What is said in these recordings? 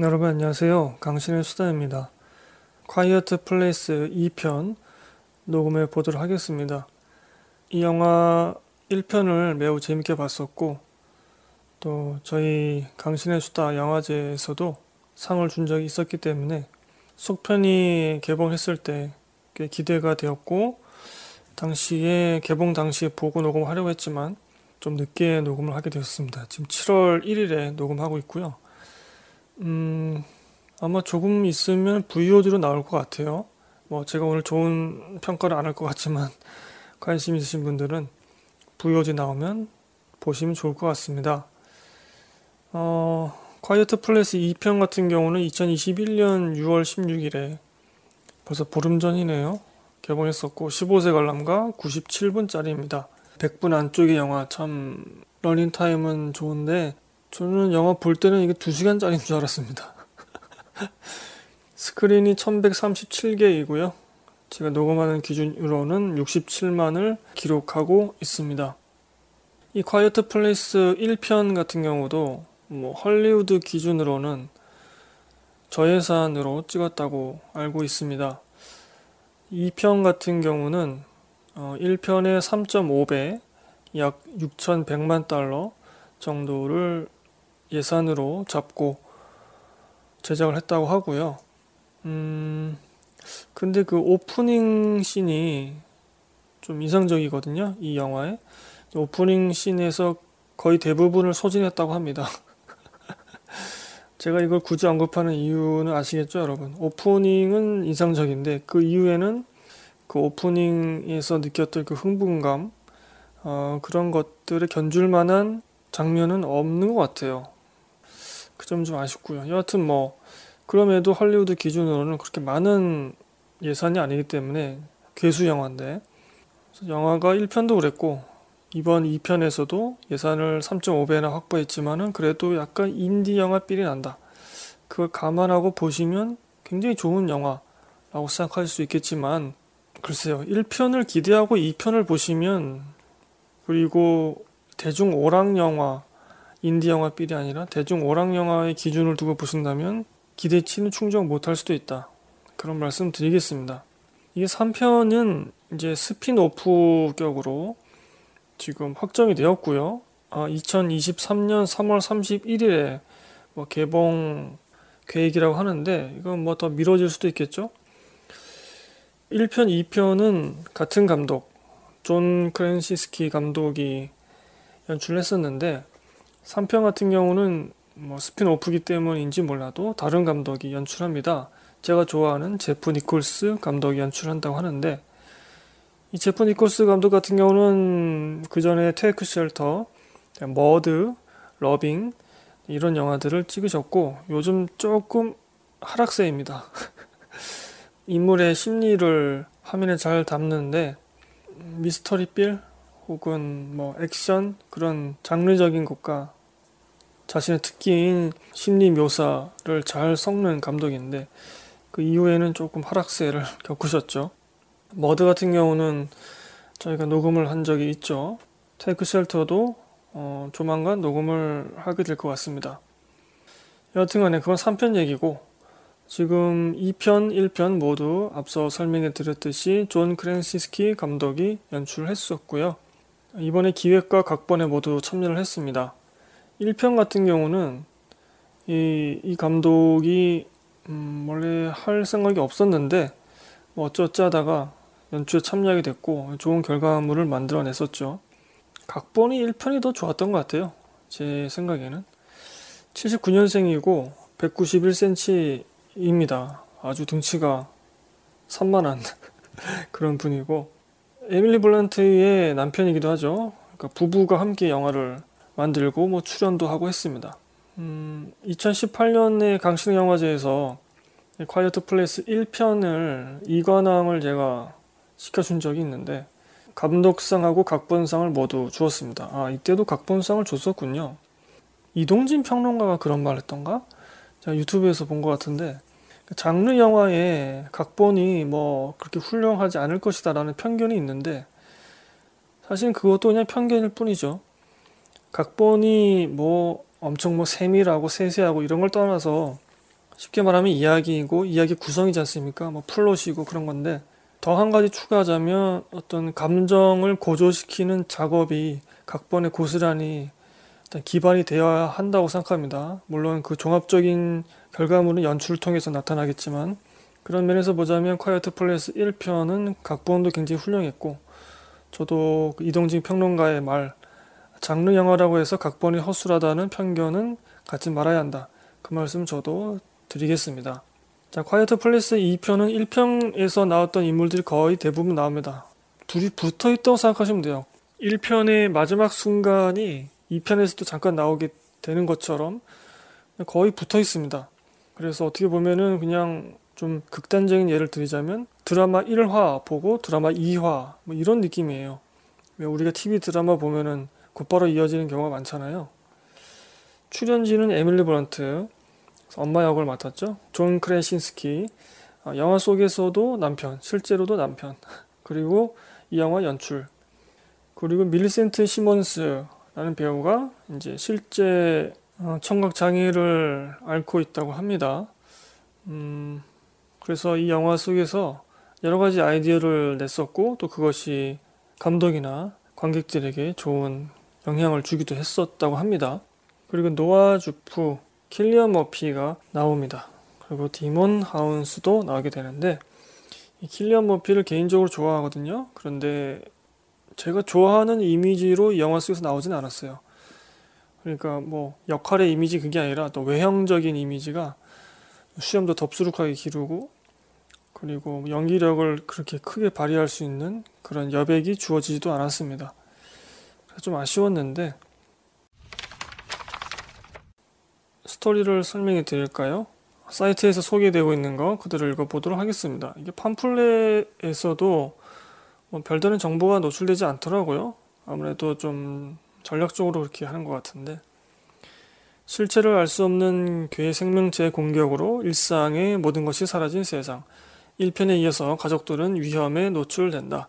여러분 안녕하세요. 강신의 수다입니다. 콰이어트 플레이스 2편 녹음해 보도록 하겠습니다. 이 영화 1편을 매우 재밌게 봤었고 또 저희 강신의 수다 영화제에서도 상을 준 적이 있었기 때문에 속편이 개봉했을 때꽤 기대가 되었고 당시에 개봉 당시에 보고 녹음하려고 했지만 좀 늦게 녹음을 하게 되었습니다. 지금 7월 1일에 녹음하고 있고요. 음, 아마 조금 있으면 VOD로 나올 것 같아요. 뭐 제가 오늘 좋은 평가를 안 할 것 같지만 관심 있으신 분들은 VOD 나오면 보시면 좋을 것 같습니다. 어, 콰이어트 플레이스 2편 같은 경우는 2021년 6월 16일에 벌써 보름 전이네요. 개봉했었고 15세 관람가 97분짜리입니다. 100분 안쪽의 영화 참 러닝 타임은 좋은데 저는 영화 볼 때는 이게 2시간짜리인 줄 알았습니다. 스크린이 1137개이고요. 제가 녹음하는 기준으로는 67만을 기록하고 있습니다. 이 콰이어트 플레이스 1편 같은 경우도 뭐 헐리우드 기준으로는 저예산으로 찍었다고 알고 있습니다. 2편 같은 경우는 1편의 3.5배 약 6,100만 달러 정도를 예산으로 잡고 제작을 했다고 하고요. 음, 근데 그 오프닝 씬이 좀 인상적이거든요. 이 영화에. 오프닝 씬에서 거의 대부분을 소진했다고 합니다. 제가 이걸 굳이 언급하는 이유는 아시겠죠, 여러분? 오프닝은 인상적인데 그 이후에는 그 오프닝에서 느꼈던 그 흥분감, 어, 그런 것들을 견줄 만한 장면은 없는 것 같아요. 그 점 좀 아쉽고요. 여하튼 뭐 그럼에도 할리우드 기준으로는 그렇게 많은 예산이 아니기 때문에 괴수 영화인데 영화가 1편도 그랬고 이번 2편에서도 예산을 3.5배나 확보했지만은 그래도 약간 인디 영화 삘이 난다. 그걸 감안하고 보시면 굉장히 좋은 영화라고 생각할 수 있겠지만 글쎄요. 1편을 기대하고 2편을 보시면 그리고 대중 오락 영화 인디 영화 삘이 아니라 대중 오락 영화의 기준을 두고 보신다면 기대치는 충족 못할 수도 있다. 그런 말씀 드리겠습니다. 이게 3편은 이제 스피노프 격으로 지금 확정이 되었고요. 아, 2023년 3월 31일에 뭐 개봉 계획이라고 하는데 이건 뭐 더 미뤄질 수도 있겠죠. 1편, 2편은 같은 감독 존 크래신스키 감독이 연출했었는데 3편 같은 경우는 뭐 spin-off기 때문인지 몰라도 다른 감독이 연출합니다. 제가 좋아하는 제프 니콜스 감독이 연출한다고 하는데 이 제프 니콜스 감독 같은 경우는 그 전에 테이크 쉘터, 머드, 러빙 이런 영화들을 찍으셨고 요즘 조금 하락세입니다. 인물의 심리를 화면에 잘 담는데 미스터리물 혹은 뭐 액션 그런 장르적인 것과 자신의 특기인 심리 묘사를 잘 섞는 감독인데 그 이후에는 조금 하락세를 겪으셨죠. 머드 같은 경우는 저희가 녹음을 한 적이 있죠. 테이크 쉘터도 어, 조만간 녹음을 하게 될 것 같습니다. 여하튼간에 그건 3편 얘기고 지금 2편, 1편 모두 앞서 설명해 드렸듯이 존 크래신스키 감독이 연출했었고요. 이번에 기획과 각본에 모두 참여를 했습니다. 1편 같은 경우는 이, 이 감독이 음, 원래 할 생각이 없었는데 뭐 어쩌지 하다가 연출에 참여하게 됐고 좋은 결과물을 만들어냈었죠. 각본이 1편이 더 좋았던 것 같아요. 제 생각에는. 79년생이고 191cm입니다. 아주 등치가 산만한 그런 분이고 에밀리 블란트의 남편이기도 하죠. 그러니까 부부가 함께 영화를 만들고 뭐 출연도 하고 했습니다. 음, 2018년에 강신 영화제에서 콰이어트 플레이스 1편을 이관왕을 제가 시켜준 적이 있는데 감독상하고 각본상을 모두 주었습니다. 아 이때도 각본상을 줬었군요. 이동진 평론가가 그런 말 했던가? 제가 유튜브에서 본 것 같은데 장르 영화에 각본이 뭐 그렇게 훌륭하지 않을 것이다라는 편견이 있는데 사실 그것도 그냥 편견일 뿐이죠. 각본이 뭐 엄청 뭐 세밀하고 세세하고 이런 걸 떠나서 쉽게 말하면 이야기이고 이야기 구성이지 않습니까? 뭐 플롯이고 그런 건데 더 한 가지 추가하자면 어떤 감정을 고조시키는 작업이 각본에 고스란히 일단 기반이 되어야 한다고 생각합니다. 물론 그 종합적인 결과물은 연출을 통해서 나타나겠지만 그런 면에서 보자면 콰이어트 플레이스 1편은 각본도 굉장히 훌륭했고 저도 그 이동진 평론가의 말 장르 영화라고 해서 각본이 허술하다는 편견은 갖지 말아야 한다. 그 말씀 저도 드리겠습니다. 자, 콰이어트 플레이스 2편은 1편에서 나왔던 인물들이 거의 대부분 나옵니다. 둘이 붙어 있다고 생각하시면 돼요. 1편의 마지막 순간이 2편에서도 잠깐 나오게 되는 것처럼 거의 붙어 있습니다. 그래서 어떻게 보면은 그냥 좀 극단적인 예를 드리자면 드라마 1화 보고 드라마 2화 뭐 이런 느낌이에요. 왜 우리가 TV 드라마 보면은 곧바로 이어지는 경우가 많잖아요. 출연진은 에밀리 블런트, 엄마 역을 맡았죠. 존 크래신스키, 어, 영화 속에서도 남편, 실제로도 남편. 그리고 이 영화 연출. 그리고 밀리센트 시몬스라는 배우가 이제 실제 어, 청각 장애를 앓고 있다고 합니다. 음, 그래서 이 영화 속에서 여러 가지 아이디어를 냈었고 또 그것이 감독이나 관객들에게 좋은 영향을 주기도 했었다고 합니다. 그리고 노아 주프, 킬리언 머피가 나옵니다. 그리고 디몬 하운스도 나오게 되는데 이 킬리언 머피를 개인적으로 좋아하거든요. 그런데 제가 좋아하는 이미지로 이 영화 속에서 나오진 않았어요. 그러니까 뭐 역할의 이미지 그게 아니라 또 외형적인 이미지가 수염도 덥수룩하게 기르고 그리고 연기력을 그렇게 크게 발휘할 수 있는 그런 여백이 주어지지도 않았습니다. 좀 아쉬웠는데 스토리를 설명해 드릴까요? 사이트에서 소개되고 있는 거 그대로 읽어보도록 하겠습니다. 이게 팜플렛에서도 뭐 별다른 정보가 노출되지 않더라고요. 아무래도 좀 전략적으로 그렇게 하는 것 같은데 실체를 알 수 없는 괴 생명체 공격으로 일상의 모든 것이 사라진 세상. 1편에 이어서 가족들은 위험에 노출된다.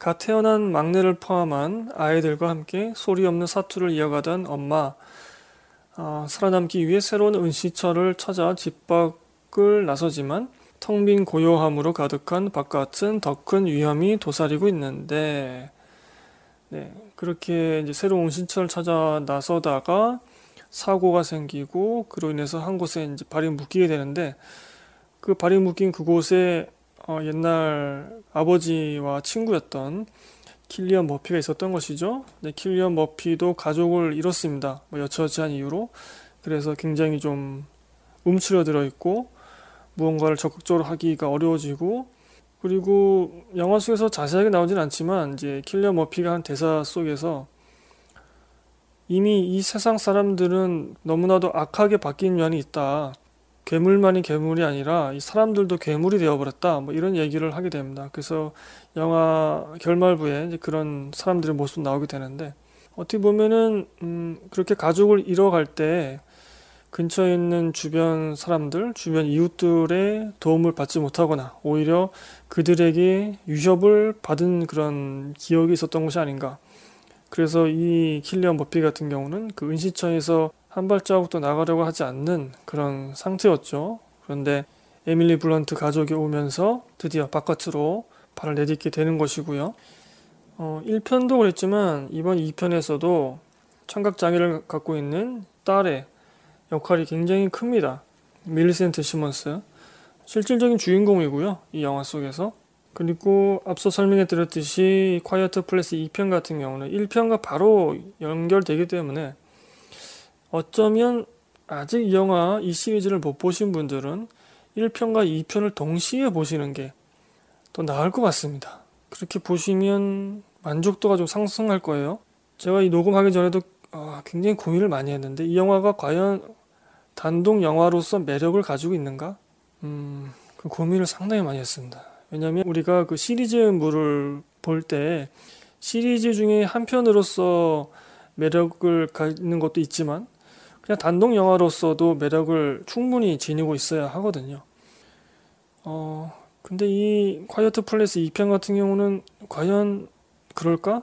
갓 태어난 막내를 포함한 아이들과 함께 소리 없는 사투를 이어가던 엄마, 어, 살아남기 위해 새로운 은시처를 찾아 집 밖을 나서지만 텅 빈 고요함으로 가득한 바깥은 더 큰 위험이 도사리고 있는데, 네, 그렇게 이제 새로운 은시처를 찾아 나서다가 사고가 생기고 그로 인해서 한 곳에 이제 발이 묶이게 되는데 그 발이 묶인 그곳에 어, 옛날 아버지와 친구였던 킬리언 머피가 있었던 것이죠. 네, 킬리언 머피도 가족을 잃었습니다. 뭐 여처지한 이유로. 그래서 굉장히 좀 움츠러들어 있고 무언가를 적극적으로 하기가 어려워지고 그리고 영화 속에서 자세하게 나오진 않지만 이제 킬리언 머피가 한 대사 속에서 이미 이 세상 사람들은 너무나도 악하게 바뀐 면이 있다. 괴물만이 괴물이 아니라 이 사람들도 괴물이 되어버렸다. 뭐 이런 얘기를 하게 됩니다. 그래서 영화 결말부에 이제 그런 사람들의 모습 나오게 되는데 어떻게 보면은 음 그렇게 가족을 잃어갈 때 근처에 있는 주변 사람들, 주변 이웃들의 도움을 받지 못하거나 오히려 그들에게 위협을 받은 그런 기억이 있었던 것이 아닌가. 그래서 이 킬리언 머피 같은 경우는 그 은시처에서 한 발자국도 나가려고 하지 않는 그런 상태였죠. 그런데 에밀리 블런트 가족이 오면서 드디어 바깥으로 발을 내딛게 되는 것이고요. 어, 1편도 그랬지만 이번 2편에서도 청각장애를 갖고 있는 딸의 역할이 굉장히 큽니다. 밀리센트 시몬스. 실질적인 주인공이고요. 이 영화 속에서. 그리고 앞서 설명해 드렸듯이 콰이어트 플레이스 2편 같은 경우는 1편과 바로 연결되기 때문에 어쩌면 아직 이 영화 이 시리즈를 못 보신 분들은 1편과 2편을 동시에 보시는 게 더 나을 것 같습니다. 그렇게 보시면 만족도가 좀 상승할 거예요. 제가 이 녹음하기 전에도 어, 굉장히 고민을 많이 했는데 이 영화가 과연 단독 영화로서 매력을 가지고 있는가? 음, 그 고민을 상당히 많이 했습니다. 왜냐하면 우리가 그 시리즈물을 볼 때 시리즈 중에 한 편으로서 매력을 갖는 것도 있지만 그냥 단독 영화로서도 매력을 충분히 지니고 있어야 하거든요. 어, 근데 이 콰이어트 플레이스 2편 같은 경우는 과연 그럴까?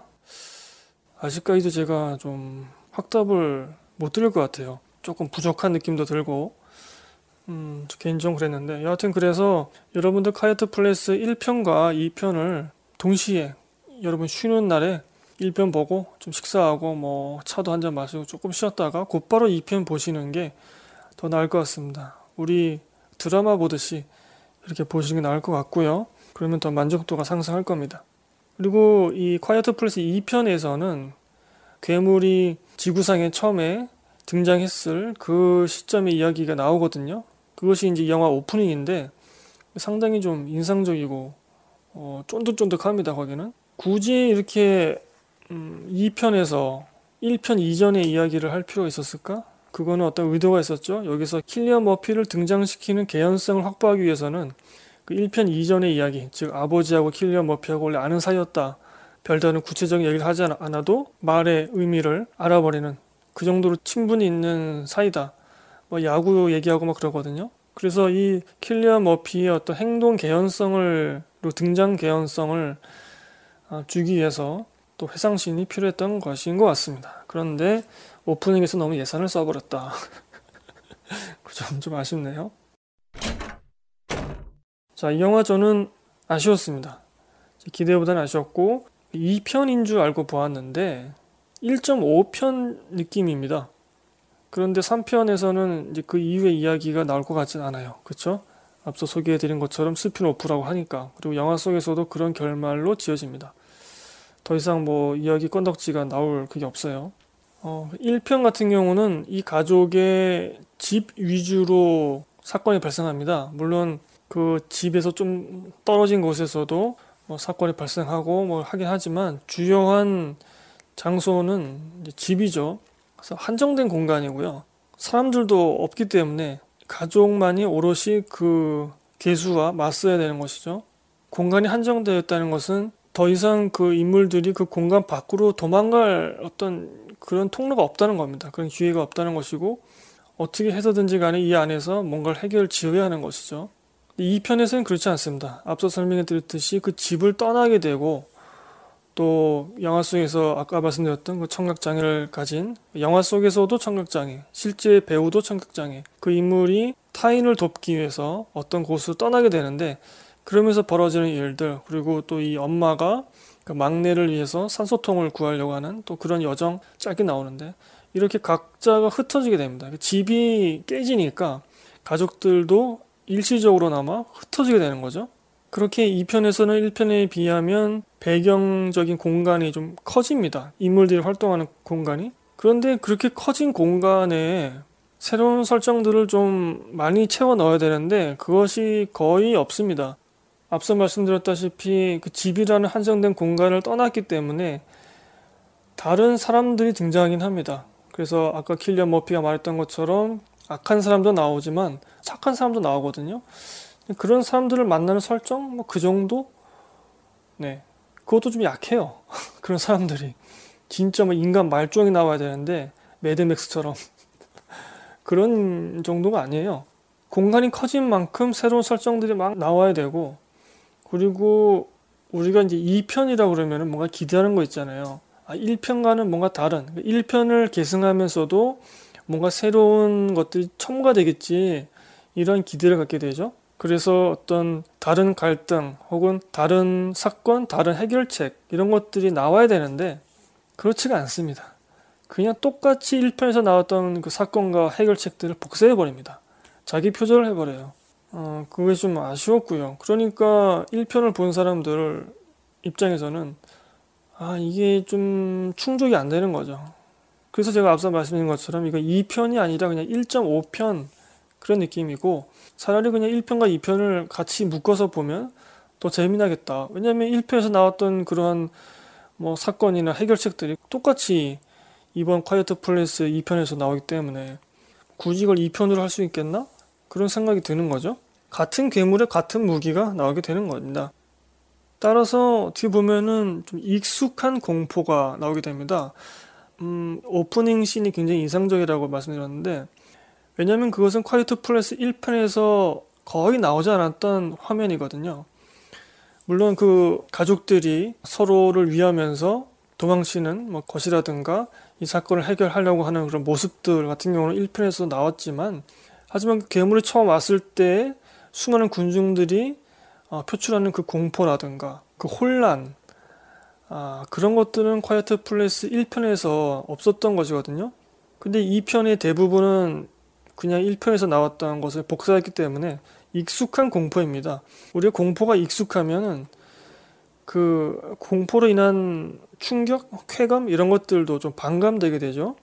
아직까지도 제가 좀 확답을 못 드릴 것 같아요. 조금 부족한 느낌도 들고 음, 개인적으로 그랬는데 여하튼 그래서 여러분들 콰이어트 플레이스 1편과 2편을 동시에 여러분 쉬는 날에 1편 보고 좀 식사하고 뭐 차도 한 잔 마시고 조금 쉬었다가 곧바로 2편 보시는 게 더 나을 것 같습니다. 우리 드라마 보듯이 이렇게 보시는 게 나을 것 같고요. 그러면 더 만족도가 상승할 겁니다. 그리고 이 콰이어트 플레이스 2편에서는 괴물이 지구상에 처음에 등장했을 그 시점의 이야기가 나오거든요. 그것이 이제 영화 오프닝인데 상당히 좀 인상적이고 어, 쫀득쫀득합니다. 거기는 굳이 이렇게 음, 2편에서 1편 이전의 이야기를 할 필요가 있었을까? 그거는 어떤 의도가 있었죠. 여기서 킬리어 머피를 등장시키는 개연성을 확보하기 위해서는 그 1편 이전의 이야기, 즉 아버지하고 킬리어 머피하고 원래 아는 사이였다. 별다른 구체적인 얘기를 하지 않아도 말의 의미를 알아버리는 그 정도로 친분이 있는 사이다. 뭐 야구 얘기하고 막 그러거든요. 그래서 이 킬리어 머피의 어떤 행동 개연성을 등장 개연성을 아, 주기 위해서 또 회상신이 필요했던 것인 것 같습니다. 그런데 오프닝에서 너무 예산을 써버렸다. 그 점 좀 아쉽네요. 자, 이 영화 저는 아쉬웠습니다. 기대보다는 아쉬웠고 2편인 줄 알고 보았는데 1.5편 느낌입니다. 그런데 3편에서는 이제 그 이후의 이야기가 나올 것 같진 않아요. 그쵸? 앞서 소개해드린 것처럼 스핀오프라고 하니까 그리고 영화 속에서도 그런 결말로 지어집니다. 더 이상 뭐 이야기 건덕지가 나올 그게 없어요. 어, 1편 같은 경우는 이 가족의 집 위주로 사건이 발생합니다. 물론 그 집에서 좀 떨어진 곳에서도 뭐 사건이 발생하고 뭐 하긴 하지만 주요한 장소는 집이죠. 그래서 한정된 공간이고요. 사람들도 없기 때문에 가족만이 오롯이 그 개수와 맞서야 되는 것이죠. 공간이 한정되어 있다는 것은 더 이상 그 인물들이 그 공간 밖으로 도망갈 어떤 그런 통로가 없다는 겁니다. 그런 기회가 없다는 것이고 어떻게 해서든지 간에 이 안에서 뭔가를 해결 지어야 하는 것이죠. 이 편에서는 그렇지 않습니다. 앞서 설명해 드렸듯이 그 집을 떠나게 되고 또 영화 속에서 아까 말씀드렸던 그 청각장애를 가진 영화 속에서도 청각장애, 실제 배우도 청각장애 그 인물이 타인을 돕기 위해서 어떤 곳을 떠나게 되는데 그러면서 벌어지는 일들 그리고 또 이 엄마가 그 막내를 위해서 산소통을 구하려고 하는 또 그런 여정 짧게 나오는데 이렇게 각자가 흩어지게 됩니다. 집이 깨지니까 가족들도 일시적으로나마 흩어지게 되는 거죠. 그렇게 2편에서는 1편에 비하면 배경적인 공간이 좀 커집니다. 인물들이 활동하는 공간이. 그런데 그렇게 커진 공간에 새로운 설정들을 좀 많이 채워 넣어야 되는데 그것이 거의 없습니다. 앞서 말씀드렸다시피 그 집이라는 한정된 공간을 떠났기 때문에 다른 사람들이 등장하긴 합니다. 그래서 아까 킬리어 머피가 말했던 것처럼 악한 사람도 나오지만 착한 사람도 나오거든요. 그런 사람들을 만나는 설정 뭐 그 정도? 네. 그것도 좀 약해요. 그런 사람들이 진짜 뭐 인간 말종이 나와야 되는데 매드맥스처럼 그런 정도가 아니에요. 공간이 커진 만큼 새로운 설정들이 막 나와야 되고 그리고 우리가 이제 2편이라고 그러면 뭔가 기대하는 거 있잖아요. 아, 1편과는 뭔가 다른 1편을 계승하면서도 뭔가 새로운 것들이 첨가되겠지 이런 기대를 갖게 되죠. 그래서 어떤 다른 갈등 혹은 다른 사건, 다른 해결책 이런 것들이 나와야 되는데 그렇지가 않습니다. 그냥 똑같이 1편에서 나왔던 그 사건과 해결책들을 복사해 버립니다. 자기 표절을 해 버려요. 어, 그게 좀 아쉬웠고요. 그러니까 1편을 본 사람들 입장에서는 아, 이게 좀 충족이 안 되는 거죠. 그래서 제가 앞서 말씀드린 것처럼 이거 2편이 아니라 그냥 1.5편 그런 느낌이고 차라리 그냥 1편과 2편을 같이 묶어서 보면 더 재미나겠다. 왜냐면 1편에서 나왔던 그러한 뭐 사건이나 해결책들이 똑같이 이번 콰이어트 플레이스 2편에서 나오기 때문에 굳이 이걸 2편으로 할 수 있겠나? 그런 생각이 드는 거죠. 같은 괴물에 같은 무기가 나오게 되는 겁니다. 따라서 어떻게 보면은 좀 익숙한 공포가 나오게 됩니다. 음, 오프닝 씬이 굉장히 인상적이라고 말씀드렸는데 왜냐면 그것은 콰이어트 플레이스 1편에서 거의 나오지 않았던 화면이거든요. 물론 그 가족들이 서로를 위하면서 도망치는 뭐 것이라든가 이 사건을 해결하려고 하는 그런 모습들 같은 경우는 1편에서 나왔지만 하지만 그 괴물이 처음 왔을 때 수많은 군중들이 어, 표출하는 그 공포라든가 그 혼란 아, 그런 것들은 콰이어트 플레이스 1편에서 없었던 것이거든요. 근데 2편의 대부분은 그냥 1편에서 나왔던 것을 복사했기 때문에 익숙한 공포입니다. 우리가 공포가 익숙하면은 그 공포로 인한 충격, 쾌감 이런 것들도 좀 반감되게 되죠.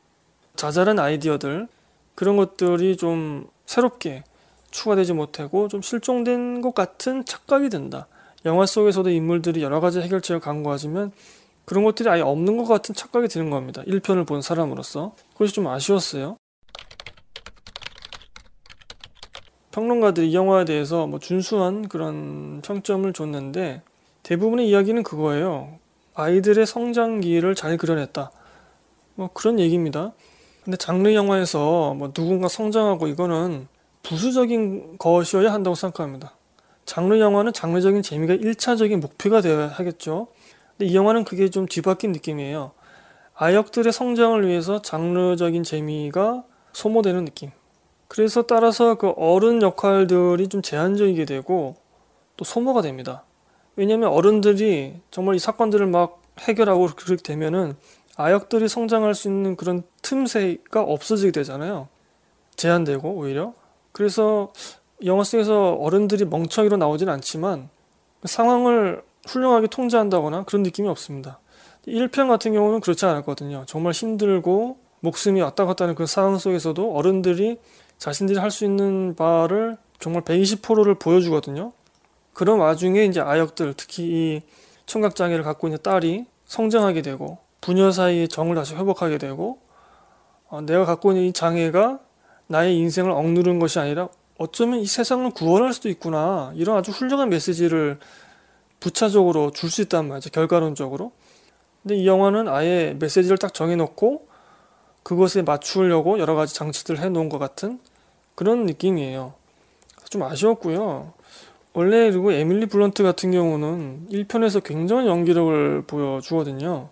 자잘한 아이디어들 그런 것들이 좀 새롭게 추가되지 못하고 좀 실종된 것 같은 착각이 든다. 영화 속에서도 인물들이 여러 가지 해결책을 강구하지만 그런 것들이 아예 없는 것 같은 착각이 드는 겁니다. 1편을 본 사람으로서. 그것이 좀 아쉬웠어요. 평론가들이 이 영화에 대해서 뭐 준수한 그런 평점을 줬는데 대부분의 이야기는 그거예요. 아이들의 성장기를 잘 그려냈다. 뭐 그런 얘기입니다. 근데 장르 영화에서 뭐 누군가 성장하고 이거는 부수적인 것이어야 한다고 생각합니다. 장르 영화는 장르적인 재미가 1차적인 목표가 되어야 하겠죠. 근데 이 영화는 그게 좀 뒤바뀐 느낌이에요. 아역들의 성장을 위해서 장르적인 재미가 소모되는 느낌. 그래서 따라서 그 어른 역할들이 좀 제한적이게 되고 또 소모가 됩니다. 왜냐하면 어른들이 정말 이 사건들을 막 해결하고 그렇게 되면은 아역들이 성장할 수 있는 그런 틈새가 없어지게 되잖아요. 제한되고 오히려. 그래서 영화 속에서 어른들이 멍청이로 나오진 않지만 상황을 훌륭하게 통제한다거나 그런 느낌이 없습니다. 1편 같은 경우는 그렇지 않았거든요. 정말 힘들고 목숨이 왔다 갔다 하는 그 상황 속에서도 어른들이 자신들이 할 수 있는 바를 정말 120%를 보여주거든요. 그런 와중에 이제 아역들, 특히 이 청각장애를 갖고 있는 딸이 성장하게 되고 부녀 사이의 정을 다시 회복하게 되고 어, 내가 갖고 있는 이 장애가 나의 인생을 억누르는 것이 아니라 어쩌면 이 세상을 구원할 수도 있구나 이런 아주 훌륭한 메시지를 부차적으로 줄 수 있단 말이죠 결과론적으로 근데 이 영화는 아예 메시지를 딱 정해놓고 그것에 맞추려고 여러 가지 장치들을 해놓은 것 같은 그런 느낌이에요. 좀 아쉬웠고요. 원래 그리고 에밀리 블런트 같은 경우는 1편에서 굉장한 연기력을 보여주거든요.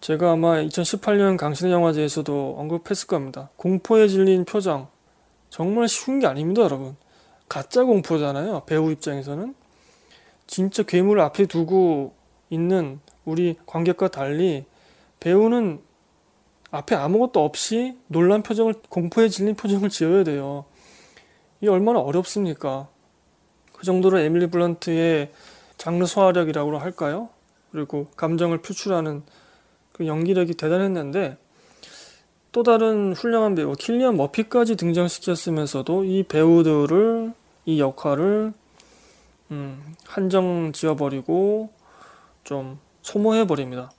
제가 아마 2018년 강신의 영화제에서도 언급했을 겁니다. 공포에 질린 표정. 정말 쉬운 게 아닙니다, 여러분. 가짜 공포잖아요, 배우 입장에서는. 진짜 괴물을 앞에 두고 있는 우리 관객과 달리 배우는 앞에 아무것도 없이 놀란 표정을 공포에 질린 표정을 지어야 돼요. 이게 얼마나 어렵습니까? 그 정도로 에밀리 블런트의 장르 소화력이라고 할까요? 그리고 감정을 표출하는 그 연기력이 대단했는데 또 다른 훌륭한 배우 킬리안 머피까지 등장시켰으면서도 이 배우들을 이 역할을 음, 한정 지어버리고 좀 소모해버립니다.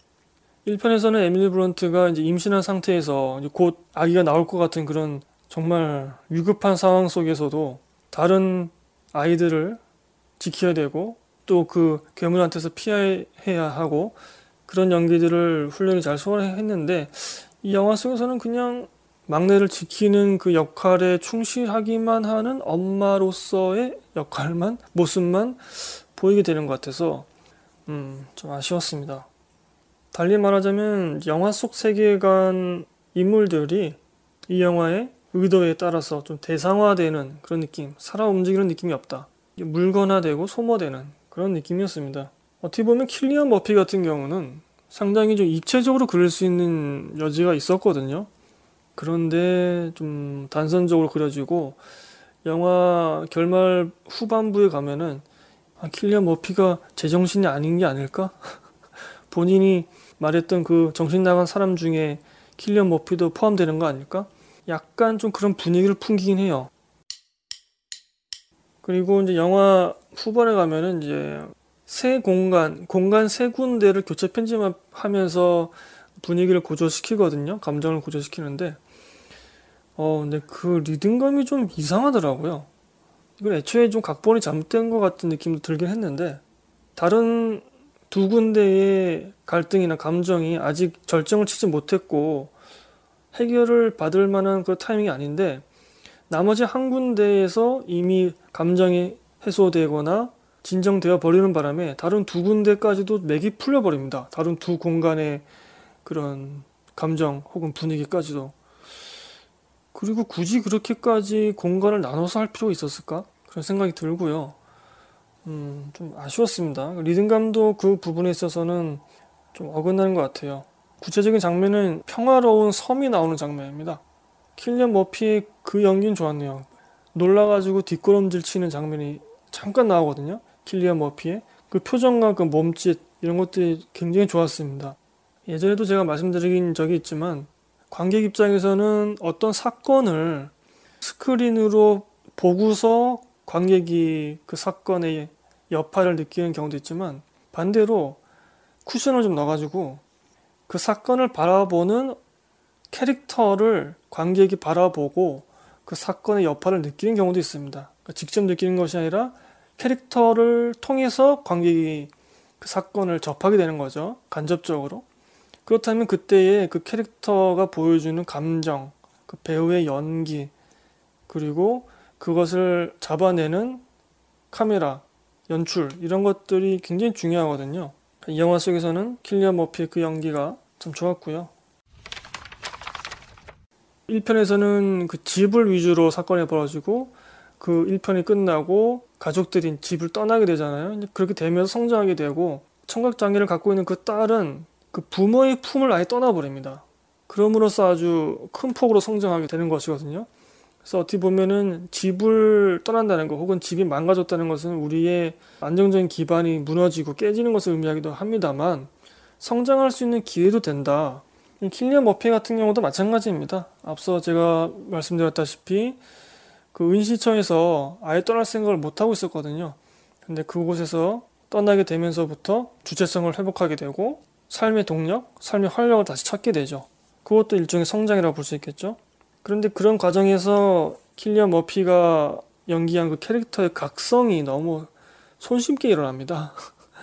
1편에서는 에밀리 블런트가 이제 임신한 상태에서 이제 곧 아기가 나올 것 같은 그런 정말 위급한 상황 속에서도 다른 아이들을 지켜야 되고 또 그 괴물한테서 피해야 하고 그런 연기들을 훌륭히 잘 소화했는데 이 영화 속에서는 그냥 막내를 지키는 그 역할에 충실하기만 하는 엄마로서의 역할만 모습만 보이게 되는 것 같아서 음, 좀 아쉬웠습니다. 달리 말하자면 영화 속 세계관 인물들이 이 영화의 의도에 따라서 좀 대상화되는 그런 느낌, 살아 움직이는 느낌이 없다. 물건화되고 소모되는 그런 느낌이었습니다. 어떻게 보면 킬리안 머피 같은 경우는 상당히 좀 입체적으로 그릴 수 있는 여지가 있었거든요. 그런데 좀 단선적으로 그려지고 영화 결말 후반부에 가면은 아, 킬리안 머피가 제정신이 아닌 게 아닐까? 본인이 말했던 그 정신 나간 사람 중에 킬리언 머피도 포함되는 거 아닐까? 약간 좀 그런 분위기를 풍기긴 해요. 그리고 이제 영화 후반에 가면은 이제 새 공간, 공간 세 군데를 교체 편집하면서 분위기를 고조시키거든요. 감정을 고조시키는데, 어, 근데 그 리듬감이 좀 이상하더라고요. 이건 애초에 좀 각본이 잘못된 것 같은 느낌도 들긴 했는데, 다른 두 군데의 갈등이나 감정이 아직 절정을 치지 못했고 해결을 받을 만한 그 타이밍이 아닌데 나머지 한 군데에서 이미 감정이 해소되거나 진정되어 버리는 바람에 다른 두 군데까지도 맥이 풀려 버립니다. 다른 두 공간의 그런 감정 혹은 분위기까지도 그리고 굳이 그렇게까지 공간을 나눠서 할 필요가 있었을까? 그런 생각이 들고요. 음, 좀 아쉬웠습니다. 리듬감도 그 부분에 있어서는 좀 어긋나는 것 같아요. 구체적인 장면은 평화로운 섬이 나오는 장면입니다. 킬리안 머피의 그 연기는 좋았네요. 놀라가지고 뒷걸음질 치는 장면이 잠깐 나오거든요. 킬리안 머피의 그 표정과 그 몸짓 이런 것들이 굉장히 좋았습니다. 예전에도 제가 말씀드린 적이 있지만 관객 입장에서는 어떤 사건을 스크린으로 보고서 관객이 그 사건의 여파를 느끼는 경우도 있지만 반대로 쿠션을 좀 넣어가지고 그 사건을 바라보는 캐릭터를 관객이 바라보고 그 사건의 여파를 느끼는 경우도 있습니다. 그러니까 직접 느끼는 것이 아니라 캐릭터를 통해서 관객이 그 사건을 접하게 되는 거죠. 간접적으로. 그렇다면 그때의 그 캐릭터가 보여주는 감정, 그 배우의 연기, 그리고 그것을 잡아내는 카메라, 연출, 이런 것들이 굉장히 중요하거든요. 이 영화 속에서는 킬리안 머피의 그 연기가 참 좋았고요. 1편에서는 그 집을 위주로 사건이 벌어지고 그 1편이 끝나고 가족들이 집을 떠나게 되잖아요. 그렇게 되면서 성장하게 되고 청각 장애를 갖고 있는 그 딸은 그 부모의 품을 아예 떠나버립니다. 그럼으로써 아주 큰 폭으로 성장하게 되는 것이거든요. 그래서 어떻게 보면은 집을 떠난다는 것 혹은 집이 망가졌다는 것은 우리의 안정적인 기반이 무너지고 깨지는 것을 의미하기도 합니다만 성장할 수 있는 기회도 된다. 킬리안 머피 같은 경우도 마찬가지입니다. 앞서 제가 말씀드렸다시피 그 은시청에서 아예 떠날 생각을 못 하고 있었거든요. 근데 그곳에서 떠나게 되면서부터 주체성을 회복하게 되고 삶의 동력, 삶의 활력을 다시 찾게 되죠. 그것도 일종의 성장이라고 볼 수 있겠죠. 그런데 그런 과정에서 킬리안 머피가 연기한 그 캐릭터의 각성이 너무 손쉽게 일어납니다.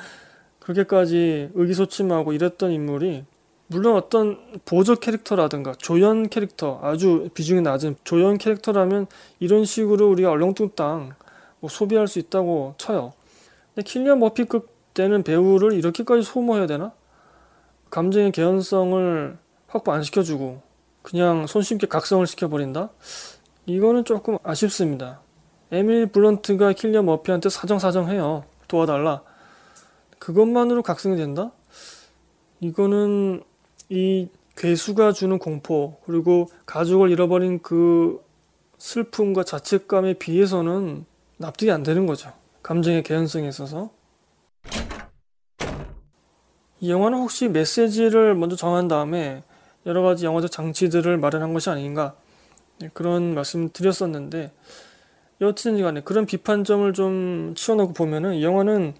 그렇게까지 의기소침하고 이랬던 인물이 물론 어떤 보조 캐릭터라든가 조연 캐릭터 아주 비중이 낮은 조연 캐릭터라면 이런 식으로 우리가 얼렁뚱땅 뭐 소비할 수 있다고 쳐요. 근데 킬리안 머피급 되는 배우를 이렇게까지 소모해야 되나? 감정의 개연성을 확보 안 시켜주고 그냥 손쉽게 각성을 시켜버린다? 이거는 조금 아쉽습니다. 에밀 블런트가 킬리안 머피한테 사정사정해요. 도와달라. 그것만으로 각성이 된다? 이거는 이 괴수가 주는 공포 그리고 가족을 잃어버린 그 슬픔과 자책감에 비해서는 납득이 안 되는 거죠. 감정의 개연성에 있어서. 이 영화는 혹시 메시지를 먼저 정한 다음에 여러 가지 영화적 장치들을 마련한 것이 아닌가 네, 그런 말씀 드렸었는데 여튼 간에 그런 비판점을 좀 치워놓고 보면은 이 영화는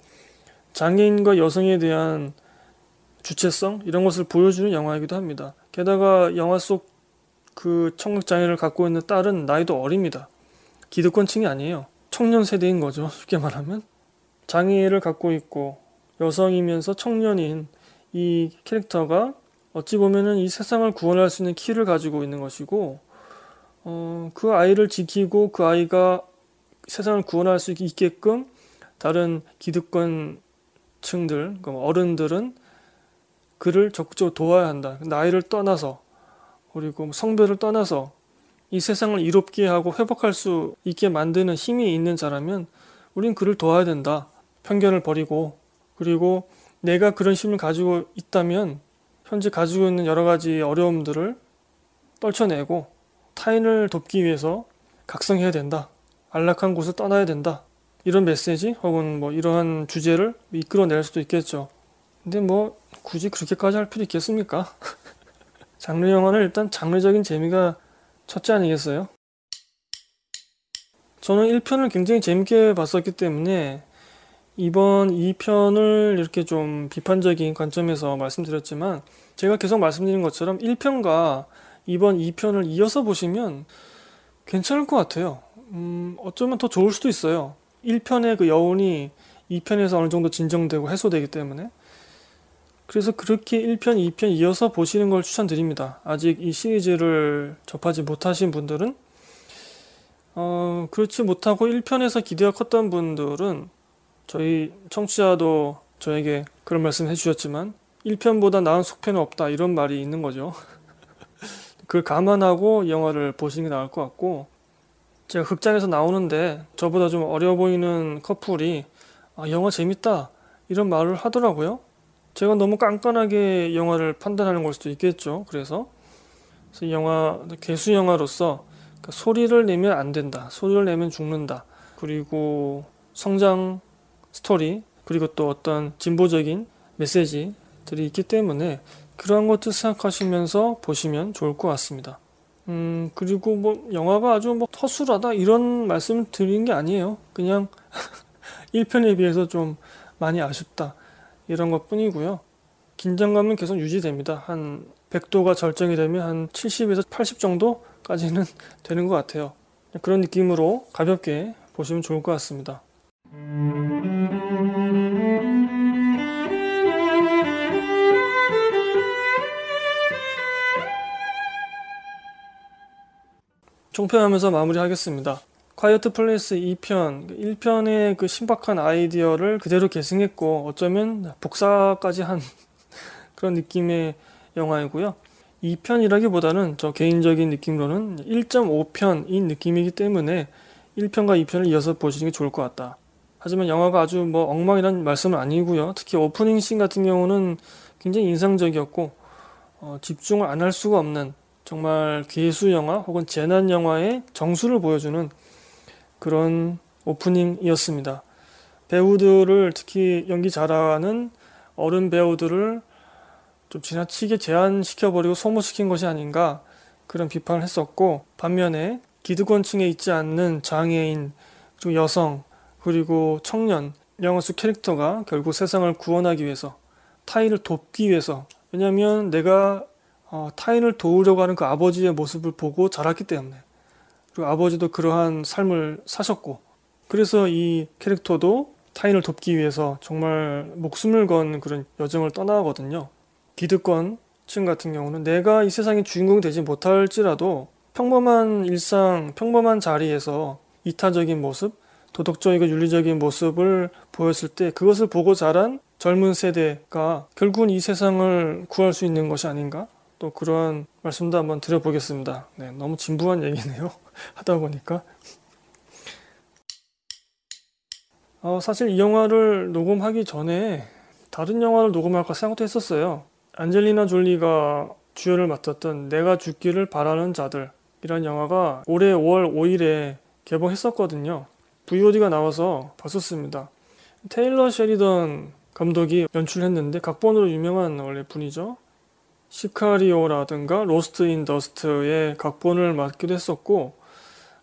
장애인과 여성에 대한 주체성 이런 것을 보여주는 영화이기도 합니다. 게다가 영화 속 그 청각 장애를 갖고 있는 딸은 나이도 어립니다. 기득권층이 아니에요. 청년 세대인 거죠. 쉽게 말하면 장애를 갖고 있고 여성이면서 청년인 이 캐릭터가 어찌 보면은 이 세상을 구원할 수 있는 키를 가지고 있는 것이고 어, 그 아이를 지키고 그 아이가 세상을 구원할 수 있게끔 다른 기득권층들, 어른들은 그를 적극적으로 도와야 한다. 나이를 떠나서 그리고 성별을 떠나서 이 세상을 이롭게 하고 회복할 수 있게 만드는 힘이 있는 자라면 우린 그를 도와야 된다. 편견을 버리고 그리고 내가 그런 힘을 가지고 있다면 현재 가지고 있는 여러 가지 어려움들을 떨쳐내고 타인을 돕기 위해서 각성해야 된다. 안락한 곳을 떠나야 된다. 이런 메시지 혹은 뭐 이러한 주제를 이끌어낼 수도 있겠죠. 근데 뭐 굳이 그렇게까지 할 필요 있겠습니까? 장르 영화는 일단 장르적인 재미가 첫째 아니겠어요? 저는 1편을 굉장히 재밌게 봤었기 때문에 이번 2편을 이렇게 좀 비판적인 관점에서 말씀드렸지만 제가 계속 말씀드린 것처럼 1편과 이번 2편을 이어서 보시면 괜찮을 것 같아요. 음, 어쩌면 더 좋을 수도 있어요. 1편의 그 여운이 2편에서 어느 정도 진정되고 해소되기 때문에 그래서 그렇게 1편, 2편 이어서 보시는 걸 추천드립니다. 아직 이 시리즈를 접하지 못하신 분들은 어, 그렇지 못하고 1편에서 기대가 컸던 분들은 저희 청취자도 저에게 그런 말씀 해주셨지만 1편보다 나은 속편은 없다 이런 말이 있는 거죠. 그걸 감안하고 영화를 보시는 게 나을 것 같고 제가 극장에서 나오는데 저보다 좀 어려 보이는 커플이 아, 영화 재밌다 이런 말을 하더라고요. 제가 너무 깐깐하게 영화를 판단하는 걸 수도 있겠죠. 그래서, 그래서 영화 개수 영화로서 그러니까 소리를 내면 안 된다. 소리를 내면 죽는다. 그리고 성장 스토리 그리고 또 어떤 진보적인 메시지들이 있기 때문에 그러한 것들 생각하시면서 보시면 좋을 것 같습니다. 음, 그리고 뭐, 영화가 아주 뭐, 허술하다, 이런 말씀을 드리는 게 아니에요. 그냥, 1편에 비해서 좀 많이 아쉽다. 이런 것 뿐이고요. 긴장감은 계속 유지됩니다. 한 100도가 절정이 되면 한 70에서 80 정도까지는 되는 것 같아요. 그런 느낌으로 가볍게 보시면 좋을 것 같습니다. 총평하면서 마무리하겠습니다. 콰이어트 플레이스 2편, 1편의 그 신박한 아이디어를 그대로 계승했고 어쩌면 복사까지 한 그런 느낌의 영화이고요. 2편이라기보다는 저 개인적인 느낌으로는 1.5편인 느낌이기 때문에 1편과 2편을 이어서 보시는 게 좋을 것 같다. 하지만 영화가 아주 뭐 엉망이란 말씀은 아니고요. 특히 오프닝 씬 같은 경우는 굉장히 인상적이었고 어, 집중을 안 할 수가 없는 정말 괴수 영화 혹은 재난 영화의 정수를 보여주는 그런 오프닝이었습니다. 배우들을 특히 연기 잘하는 어른 배우들을 좀 지나치게 제한시켜버리고 소모시킨 것이 아닌가 그런 비판을 했었고 반면에 기득권층에 있지 않는 장애인 그리고 여성 그리고 청년 영화 속 캐릭터가 결국 세상을 구원하기 위해서 타인을 돕기 위해서 왜냐하면 내가 어, 타인을 도우려고 하는 그 아버지의 모습을 보고 자랐기 때문에 그리고 아버지도 그러한 삶을 사셨고 그래서 이 캐릭터도 타인을 돕기 위해서 정말 목숨을 건 그런 여정을 떠나거든요. 기득권층 같은 경우는 내가 이 세상의 주인공이 되지 못할지라도 평범한 일상, 평범한 자리에서 이타적인 모습, 도덕적이고 윤리적인 모습을 보였을 때 그것을 보고 자란 젊은 세대가 결국은 이 세상을 구할 수 있는 것이 아닌가 또 그러한 말씀도 한번 드려보겠습니다. 네, 너무 진부한 얘기네요. 하다 보니까. 어, 사실 이 영화를 녹음하기 전에 다른 영화를 녹음할까 생각도 했었어요. 안젤리나 졸리가 주연을 맡았던 내가 죽기를 바라는 자들이란 영화가 올해 5월 5일에 개봉했었거든요. VOD가 나와서 봤었습니다. 테일러 셰리던 감독이 연출했는데 각본으로 유명한 원래 분이죠. 시카리오라든가 로스트 인 더스트의 각본을 맡기도 했었고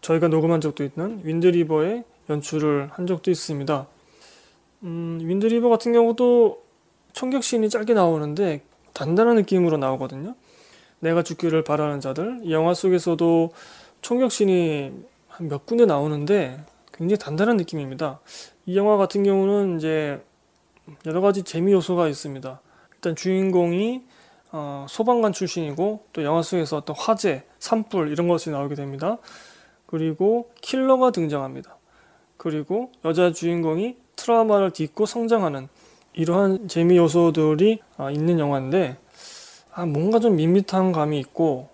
저희가 녹음한 적도 있는 윈드리버의 연출을 한 적도 있습니다. 음, 윈드리버 같은 경우도 총격신이 짧게 나오는데 단단한 느낌으로 나오거든요. 내가 죽기를 바라는 자들 이 영화 속에서도 총격신이 한 몇 군데 나오는데 굉장히 단단한 느낌입니다. 이 영화 같은 경우는 이제 여러 가지 재미 요소가 있습니다. 일단 주인공이 어, 소방관 출신이고 또 영화 속에서 어떤 화재, 산불 이런 것이 나오게 됩니다. 그리고 킬러가 등장합니다. 그리고 여자 주인공이 트라우마를 딛고 성장하는 이러한 재미 요소들이 아, 있는 영화인데 아, 뭔가 좀 밋밋한 감이 있고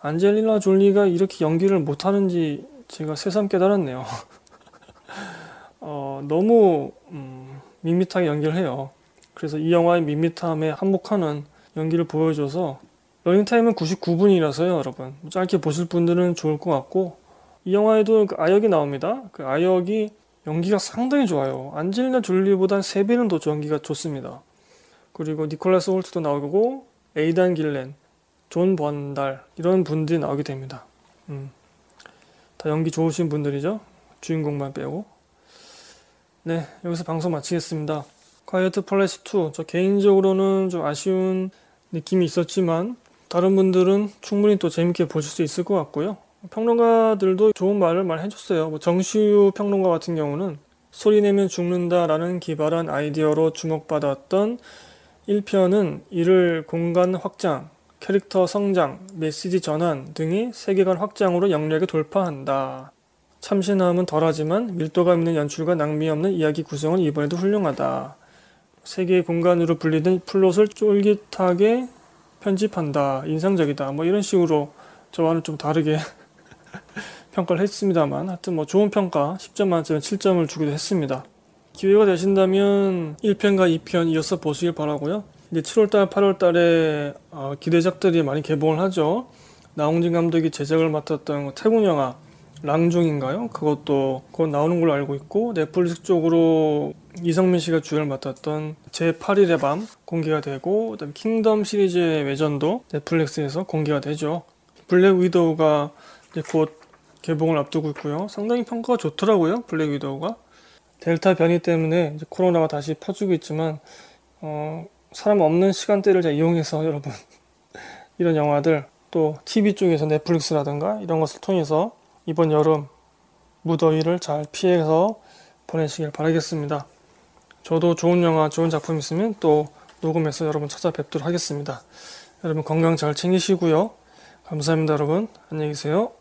안젤리나 졸리가 이렇게 연기를 못하는지 제가 새삼 깨달았네요. 어, 너무 음, 밋밋하게 연기를 해요. 그래서 이 영화의 밋밋함에 한몫하는 연기를 보여줘서 러닝타임은 99분이라서요 여러분. 짧게 보실 분들은 좋을 것 같고 이 영화에도 그 아역이 나옵니다. 그 아역이 연기가 상당히 좋아요. 안젤리나 졸리보단 3배는 더 연기가 좋습니다. 그리고 니콜라스 홀트도 나오고 에이단 길렌 존 번달 이런 분들이 나오게 됩니다. 음. 다 연기 좋으신 분들이죠? 주인공만 빼고. 네 여기서 방송 마치겠습니다. 콰이어트 플레이스 2 저 개인적으로는 좀 아쉬운 느낌이 있었지만 다른 분들은 충분히 또 재밌게 보실 수 있을 것 같고요. 평론가들도 좋은 말을 많이 해줬어요. 뭐 정시우 평론가 같은 경우는 소리 내면 죽는다라는 기발한 아이디어로 주목받았던 1편은 이를 공간 확장, 캐릭터 성장, 메시지 전환 등의 세계관 확장으로 영리하게 돌파한다. 참신함은 덜하지만 밀도감 있는 연출과 낭비 없는 이야기 구성은 이번에도 훌륭하다. 세계의 공간으로 분리된 플롯을 쫄깃하게 편집한다. 인상적이다. 뭐 이런 식으로 저와는 좀 다르게 평가를 했습니다만 하여튼 뭐 좋은 평가 10점 만점에 7점을 주기도 했습니다. 기회가 되신다면 1편과 2편 이어서 보시길 바라고요. 이제 7월달, 8월달에 어, 기대작들이 많이 개봉을 하죠. 나홍진 감독이 제작을 맡았던 태국 영화 랑종인가요? 그것도 곧 나오는 걸로 알고 있고 넷플릭스 쪽으로 이성민 씨가 주연을 맡았던 제8일의 밤 공개가 되고 그다음 킹덤 시리즈의 외전도 넷플릭스에서 공개가 되죠. 블랙 위도우가 이제 곧 개봉을 앞두고 있고요. 상당히 평가가 좋더라고요. 블랙 위도우가 델타 변이 때문에 코로나가 다시 퍼지고 있지만 어, 사람 없는 시간대를 잘 이용해서 여러분 이런 영화들 또 TV 쪽에서 넷플릭스라든가 이런 것을 통해서 이번 여름 무더위를 잘 피해서 보내시길 바라겠습니다. 저도 좋은 영화, 좋은 작품 있으면 또 녹음해서 여러분 찾아뵙도록 하겠습니다. 여러분 건강 잘 챙기시고요. 감사합니다, 여러분. 안녕히 계세요.